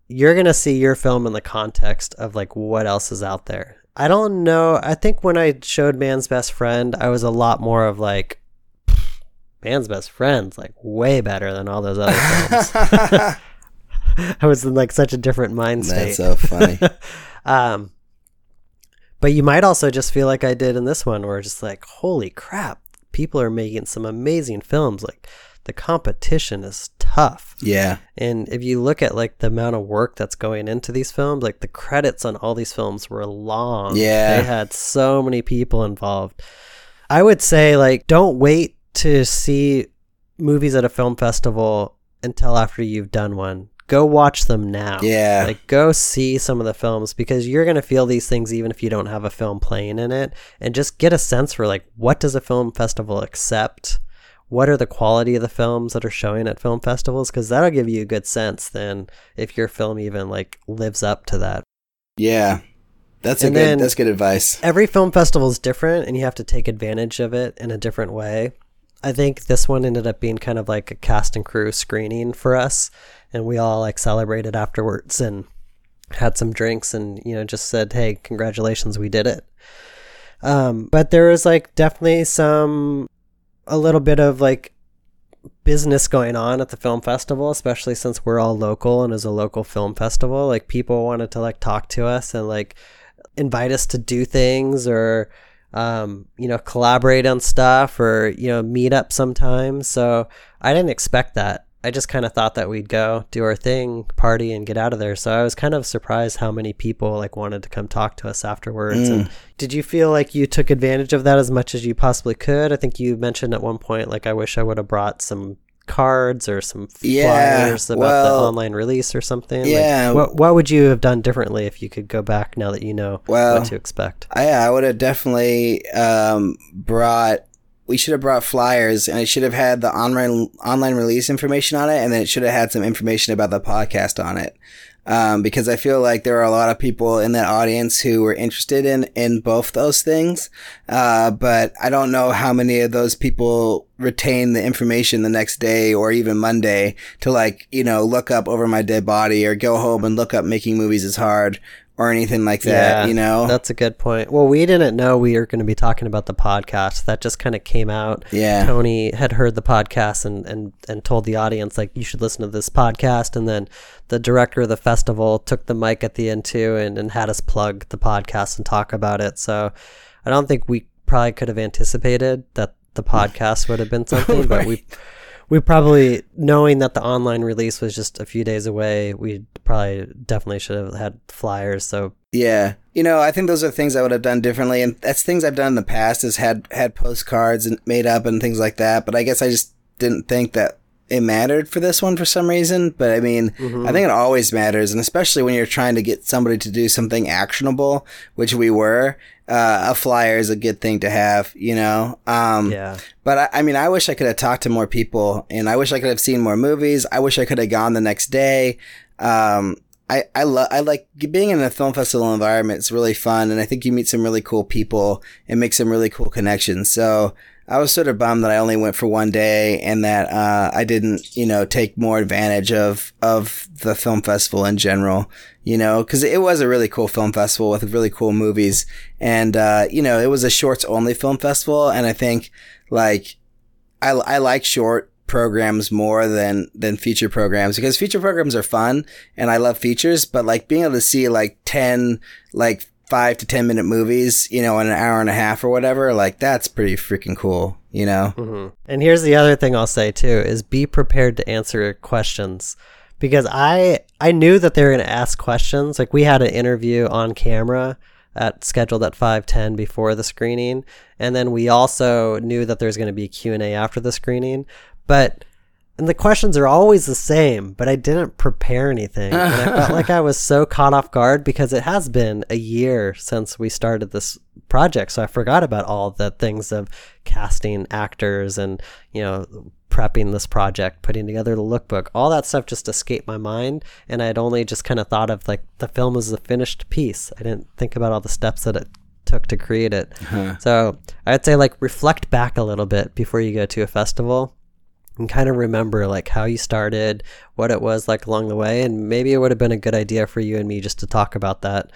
you're gonna see your film in the context of like what else is out there. I don't know. I think when I showed Man's Best Friend, I was a lot more of like Man's Best Friend's like way better than all those other films. I was in like such a different mind state. That's so funny. Um, but you might also just feel like I did in this one, where just like, holy crap, people are making some amazing films. Like the competition is tough. yeah. And if you look at like the amount of work that's going into these films, like the credits on all these films were long. Yeah. They had so many people involved. I would say like don't wait to see movies at a film festival until after you've done one. Go watch them now. Yeah. Like go see some of the films because you're going to feel these things even if you don't have a film playing in it and just get a sense for like what does a film festival accept? What are the quality of the films that are showing at film festivals because that'll give you a good sense then if your film even like lives up to that. Yeah. That's a good. that's good advice. Every film festival is different and you have to take advantage of it in a different way. I think this one ended up being kind of like a cast and crew screening for us and we all like celebrated afterwards and had some drinks and you know just said hey congratulations we did it. Um, but there was like definitely some a little bit of like business going on at the film festival especially since we're all local and as a local film festival like people wanted to like talk to us and like invite us to do things or um, you know collaborate on stuff or you know meet up sometimes. So i didn't expect that I just kind of thought that we'd go do our thing, party, and get out of there. So I was kind of surprised how many people like wanted to come talk to us afterwards. And did you feel like you took advantage of that as much as you possibly could? I think you mentioned at one point like I wish I would have brought some cards or some Yeah, flyers about well, the online release or something. Like, yeah. what what would you have done differently if you could go back now that you know Well, what to expect? I, I would have definitely um, brought. We should have brought flyers, and it should have had the online online release information on it, and then it should have had some information about the podcast on it. Um, because I feel like there are a lot of people in that audience who were interested in in both those things, uh, but I don't know how many of those people retain the information the next day or even Monday to like you know look up over my dead body or go home and look up making movies is hard or anything like that. you know, That's a good point. Well, we didn't know we were going to be talking about the podcast. That just kind of came out. Yeah. Tony had heard the podcast and, and, and told the audience, like, you should listen to this podcast. And then the director of the festival took the mic at the end, too, and, and had us plug the podcast and talk about it. So I don't think we probably could have anticipated that the podcast would have been something, but we. We probably, knowing that the online release was just a few days away, we probably definitely should have had flyers. So Yeah. You know, I think those are things I would have done differently and that's things I've done in the past is had had postcards and made up and things like that, but I guess I just didn't think that it mattered for this one for some reason, but I mean, I think it always matters and especially when you're trying to get somebody to do something actionable, which we were, uh, a flyer is a good thing to have, you know. Um yeah. but I, I mean, I wish I could have talked to more people, and I wish I could have seen more movies. I wish I could have gone the next day. Um, I I love I like being in a film festival environment. It's really fun, and I think you meet some really cool people and make some really cool connections. So I was sort of bummed that I only went for one day and that uh, I didn't, you know, take more advantage of of the film festival in general. You know, because it was a really cool film festival with really cool movies, and uh, you know, it was a shorts only film festival, and I think like I, I like short programs more than than feature programs because feature programs are fun and I love features but like being able to see like 10 like 5 to 10 minute movies you know in an hour and a half or whatever like that's pretty freaking cool you know hmm And here's the other thing I'll say too is be prepared to answer questions because I I knew that they were going to ask questions. Like we had an interview on camera at scheduled at 5:10 before the screening and then we also knew that there's going to be Q&A after the screening. But and the questions are always the same, but I didn't prepare anything. And I felt like I was so caught off guard because it has been a year since we started this project. So I forgot about all the things of casting actors and, you know, prepping this project, putting together the lookbook. All that stuff just escaped my mind. And I had only just kind of thought of like the film as a finished piece. I didn't think about all the steps that it took to create it. Uh-huh. So I'd say like reflect back a little bit before you go to a festival and kind of remember like how you started, what it was like along the way, and maybe it would have been a good idea for you and me just to talk about that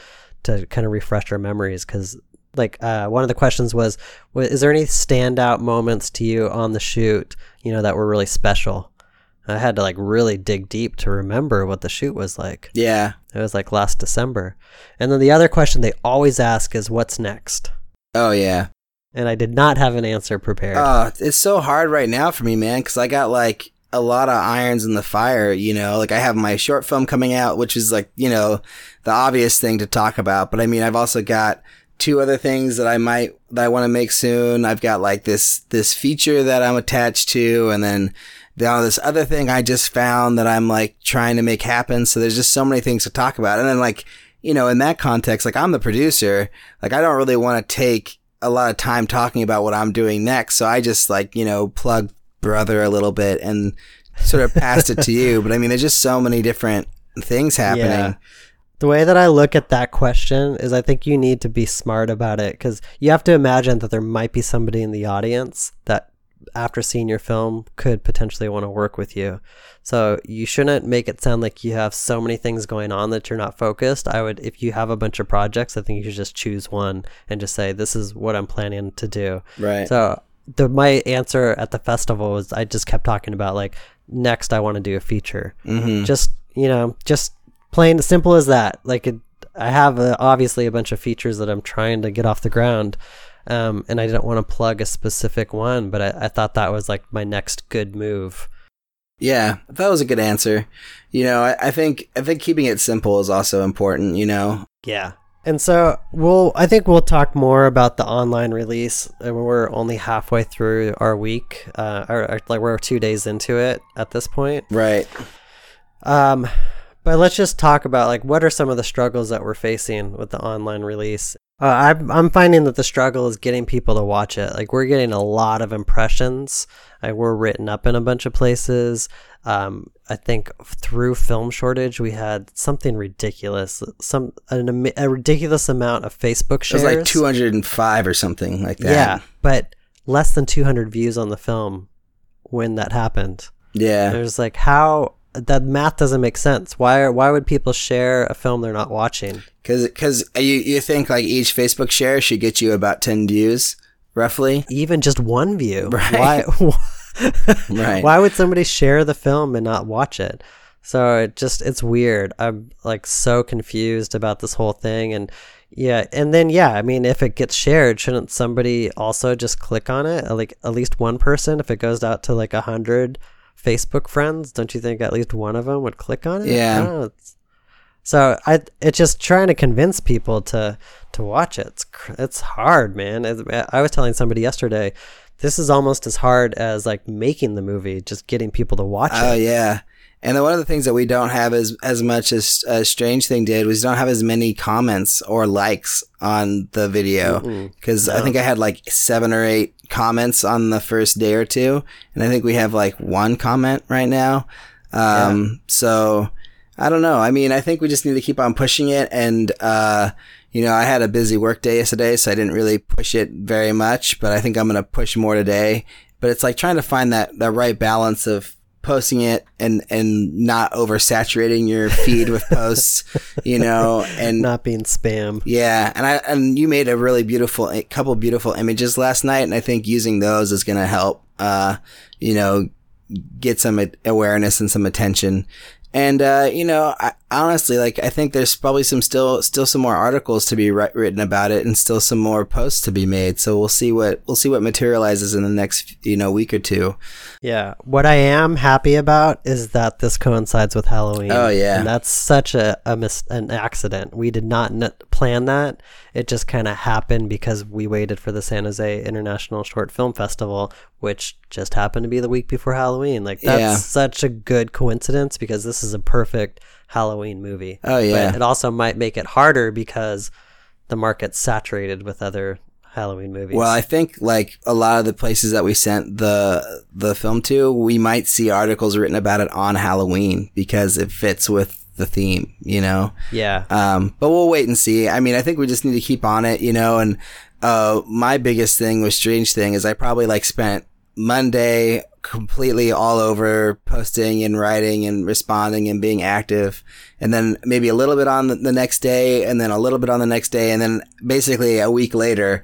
to kind of refresh our memories because like uh, one of the questions was wa- is there any standout moments to you on the shoot you know that were really special? I had to like really dig deep to remember what the shoot was like. Yeah. It was like last december. And then the other question they always ask is what's next? Oh yeah and i did not have an answer prepared Oh, it's so hard right now for me, man, because I got like a lot of irons in the fire, you know. Like I have my short film coming out, which is like, you know, the obvious thing to talk about. But I mean, I've also got two other things that I might that I want to make soon. I've got like this this feature that I'm attached to, and then now uh, this other thing I just found that I'm like trying to make happen. So there's just so many things to talk about. And then like, you know, in that context, like I'm the producer, like I don't really want to take a lot of time talking about what I'm doing next. So I just like, you know, plug brother a little bit and sort of passed it to you. But I mean, there's just so many different things happening. Yeah. The way that I look at that question is I think you need to be smart about it because you have to imagine that there might be somebody in the audience that after seeing your film could potentially want to work with you. So you shouldn't make it sound like you have so many things going on that you're not focused. I would if you have a bunch of projects, I think you should just choose one and just say this is what I'm planning to do. Right. So the my answer at the festival was I just kept talking about like next I want to do a feature. mm-hmm. Just you know, just plain simple as that. Like it, I have uh obviously a bunch of features that I'm trying to get off the ground, um, and I didn't want to plug a specific one, but I, I thought that was like my next good move. Yeah, that was a good answer. You know, I, I think I think keeping it simple is also important. You know, Yeah. And so we'll I think we'll talk more about the online release. We're only halfway through our week. Uh or, or like we're 2 days into it at this point. right? Um but let's just talk about like what are some of the struggles that we're facing with the online release. Uh, I'm I'm finding that the struggle is getting people to watch it. Like we're getting a lot of impressions. Like we're written up in a bunch of places. Um, I think through film shortage, we had something ridiculous, some an, a ridiculous amount of Facebook shares. It was like 205 or something like that. Yeah, but less than 200 views on the film when that happened. yeah. There's like how that math doesn't make sense. Why are, why would people share a film they're not watching? Because because you you think like each Facebook share should get you about 10 views roughly, Even just one view. Right. Why? right? Why would somebody share the film and not watch it? So it just it's weird. I'm like so confused about this whole thing and yeah, and then yeah, I mean if it gets shared, shouldn't somebody also just click on it? Like at least one person if it goes out to like a hundred Facebook friends, don't you think at least one of them would click on it? Yeah. Oh, know, so I it's just trying to convince people to to watch it. It's it's hard, man. It's- I was telling somebody yesterday, this is almost as hard as like making the movie, just getting people to watch Oh it. Oh yeah. And then one of the things that we don't have as as much as uh, Strange Thing did was we don't have as many comments or likes on the video because I think I had like seven or eight comments on the first day or two, and I think we have like one comment right now. Um, So I don't know. I mean, I think we just need to keep on pushing it, and uh, you know, I had a busy work day yesterday, so I didn't really push it very much, but I think I'm gonna push more today. But it's like trying to find that that right balance of posting it and and not oversaturating your feed with posts, you know, and Not being spam. yeah, and I and you made a really beautiful a couple beautiful images last night, and I think using those is going to help, uh, you know, get some awareness and some attention. And uh, you know, I, honestly, like I think there's probably some still still some more articles to be ri- written about it, and still some more posts to be made. So we'll see what we'll see what materializes in the next you know week or two. Yeah. What I am happy about is that this coincides with Halloween. Oh, yeah. And that's such a, a mis- an accident. We did not n- plan that. It just kind of happened because we waited for the San Jose International Short Film Festival, which just happened to be the week before Halloween. Like that's Yeah. such a good coincidence because this is a perfect Halloween movie. Oh yeah, But it also might make it harder because the market's saturated with other Halloween movies. Well, I think like a lot of the places that we sent the the film to, we might see articles written about it on Halloween because it fits with the theme, you know. yeah. Um, but we'll wait and see. I mean, I think we just need to keep on it, you know. And uh, my biggest thing with Strange Thing is I probably like spent Monday completely all over posting and writing and responding and being active, and then maybe a little bit on the, next day, and then a little bit on the next day, and then basically a week later.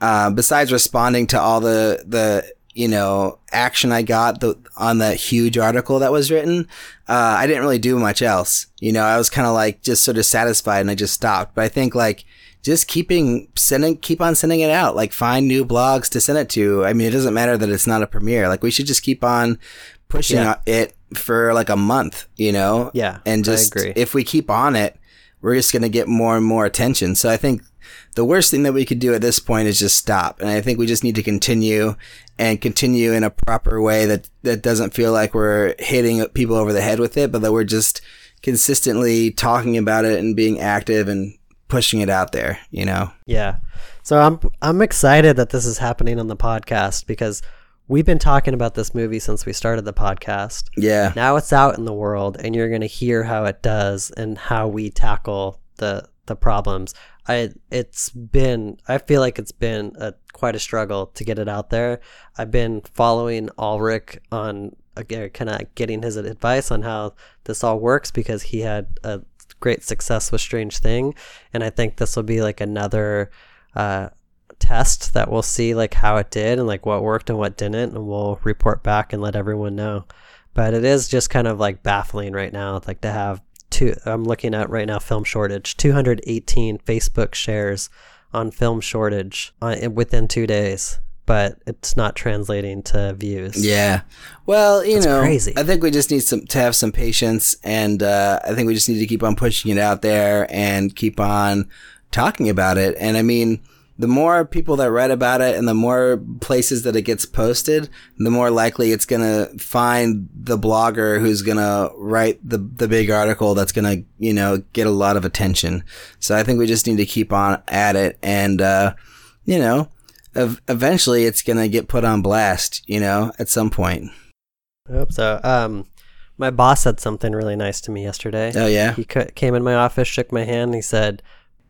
Uh, besides responding to all the the you know action I got the, on that huge article that was written, uh, I didn't really do much else. You know, I was kind of like just sort of satisfied, and I just stopped. But I think like just keeping sending, keep on sending it out. Like find new blogs to send it to. I mean, it doesn't matter that it's not a premiere. Like we should just keep on pushing Yeah. it for like a month. You know, Yeah, and just agree. if we keep on it, we're just going to get more and more attention. So I think the worst thing that we could do at this point is just stop. And I think we just need to continue and continue in a proper way that, that doesn't feel like we're hitting people over the head with it, but that we're just consistently talking about it and being active and pushing it out there, you know? Yeah. So I'm I'm excited that this is happening on the podcast because we've been talking about this movie since we started the podcast. Yeah. Now it's out in the world and you're going to hear how it does and how we tackle the the problems. I it's been I feel like it's been a quite a struggle to get it out there. I've been following Alrik on again kind of getting his advice on how this all works because he had a great success with Strange Thing, and I think this will be like another uh, test that we'll see like how it did and like what worked and what didn't, and we'll report back and let everyone know. But it is just kind of like baffling right now, like to have two. I'm looking at right now film shortage, 218 Facebook shares on film shortage on, within two days. But it's not translating to views. Yeah. Well, you That's know, crazy. I think we just need some to have some patience, and uh, I think we just need to keep on pushing it out there and keep on talking about it. And I mean, the more people that read about it, and the more places that it gets posted, the more likely it's gonna find the blogger who's gonna write the the big article that's gonna you know get a lot of attention. So I think we just need to keep on at it, and uh, you know. Ev- Eventually, it's gonna get put on blast, you know, at some point. I hope so. Um, my boss said something really nice to me yesterday. Oh yeah. He ca- came in my office, shook my hand, and he said,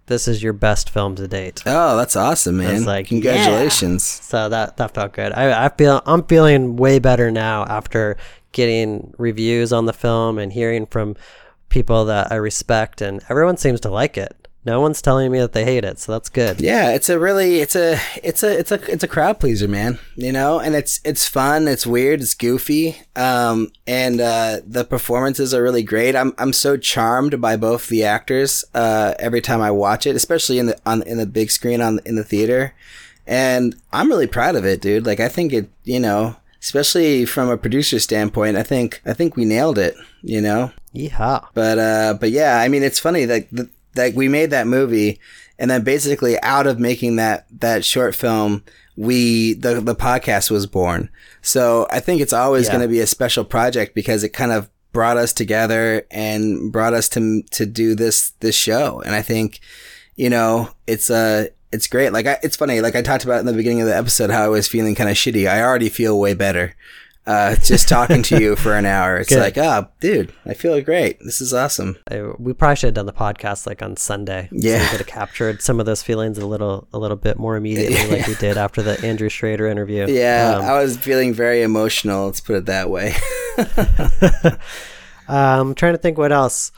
"This is your best film to date." Oh, that's awesome, man! like, Congratulations. So that that felt good. I I feel I'm feeling way better now after getting reviews on the film and hearing from people that I respect, and everyone seems to like it. No one's telling me that they hate it, so that's good. Yeah, it's a really it's a it's a it's a it's a crowd pleaser, man. You know, and it's it's fun, it's weird, it's goofy, um, and uh, the performances are really great. I'm I'm so charmed by both the actors uh, every time I watch it, especially in the on in the big screen on in the theater, and I'm really proud of it, dude. Like I think it, you know, especially from a producer standpoint, I think I think we nailed it. You know, Yeah. But uh, but yeah, I mean, it's funny that that we made that movie, and then basically out of making that that short film, we the the podcast was born. So I think it's always Yeah. going to be a special project because it kind of brought us together and brought us to to do this this show. And I think, you know, it's uh it's great. Like I, it's funny. Like I talked about in the beginning of the episode, how I was feeling kind of shitty. I already feel way better. Uh, just talking to you for an hour. It's Good. like, oh, dude, I feel great. This is awesome. I, we probably should have done the podcast like on Sunday. so Yeah. we could have captured some of those feelings a little a little bit more immediately, like we did after the Andrew Schrader interview. Yeah, Um, I was feeling very emotional. Let's put it that way. Um, I'm trying to think what else.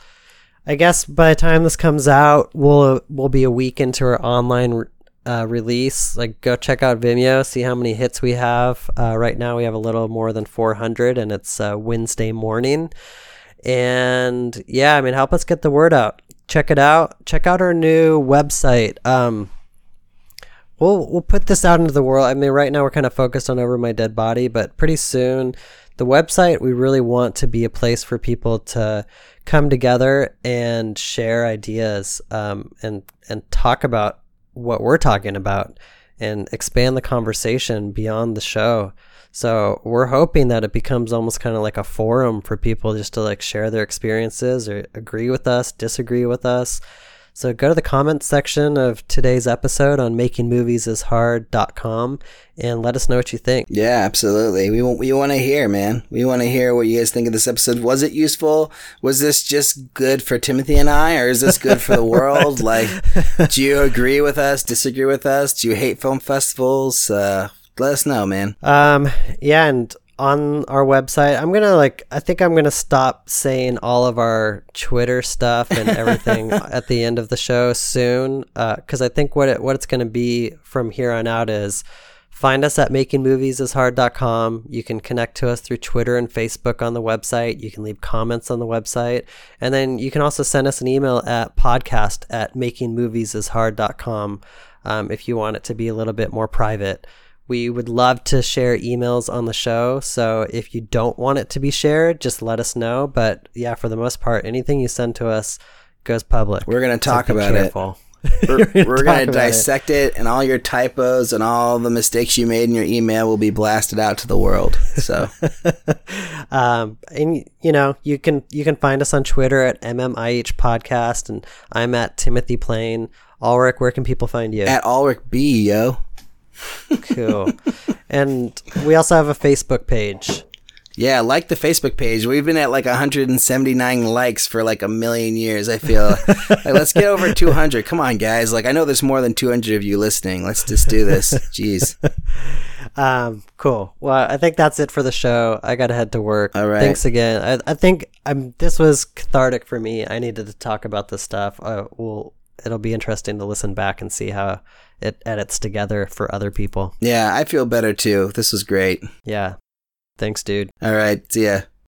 I guess by the time this comes out, we'll we'll be a week into our online uh, release. Like, go check out Vimeo, see how many hits we have. Uh, right now, we have a little more than 400, and it's uh, Wednesday morning. And yeah, I mean, help us get the word out. Check it out. Check out our new website. Um, we'll we'll put this out into the world. I mean, right now we're kind of focused on over my dead body, but pretty soon, the website we really want to be a place for people to come together and share ideas um, and and talk about what we're talking about and expand the conversation beyond the show. So we're hoping that it becomes almost kind of like a forum for people just to like share their experiences or agree with us, disagree with us. So go to the comments section of today's episode on makingmoviesishard.com and let us know what you think. yeah, absolutely. We want we want to hear, man. We want to hear what you guys think of this episode. Was it useful? Was this just good for Timothy and I, or is this good for the world? like, do you agree with us? Disagree with us? Do you hate film festivals? Uh, let us know, man. Um, yeah, and on our website, I'm gonna like, I think I'm gonna stop saying all of our Twitter stuff and everything at the end of the show soon, because I think what it what it's gonna be from here on out is find us at makingmoviesishard.com. You can connect to us through Twitter and Facebook on the website. You can leave comments on the website, and then you can also send us an email at podcast at makingmoviesishard.com um, if you want it to be a little bit more private. We would love to share emails on the show. So if you don't want it to be shared, just let us know. But yeah, for the most part, anything you send to us goes public. We're gonna talk be about it. careful. We're, we're gonna about it. dissect it. and all your typos and all the mistakes you made in your email will be blasted out to the world. So. um, and you know, you can you can find us on Twitter at MMIH Podcast, and I'm at Timothy Plain. Alrik, where can people find you? At Alrik B, yo. Cool. and we also have a Facebook page. Yeah, like the Facebook page. We've been at like 179 likes for like a million years. I feel like, let's get over 200. Come on, guys. Like I know there's more than 200 of you listening. Let's just do this. Jeez. Um, cool. Well, I think that's it for the show. I gotta head to work. All right. Thanks again. I, I think I'm. This was cathartic for me. I needed to talk about this stuff. Uh, well, it'll be interesting to listen back and see how it edits together for other people. Yeah, I feel better too. This was great. Yeah. Thanks, dude. All right. See ya.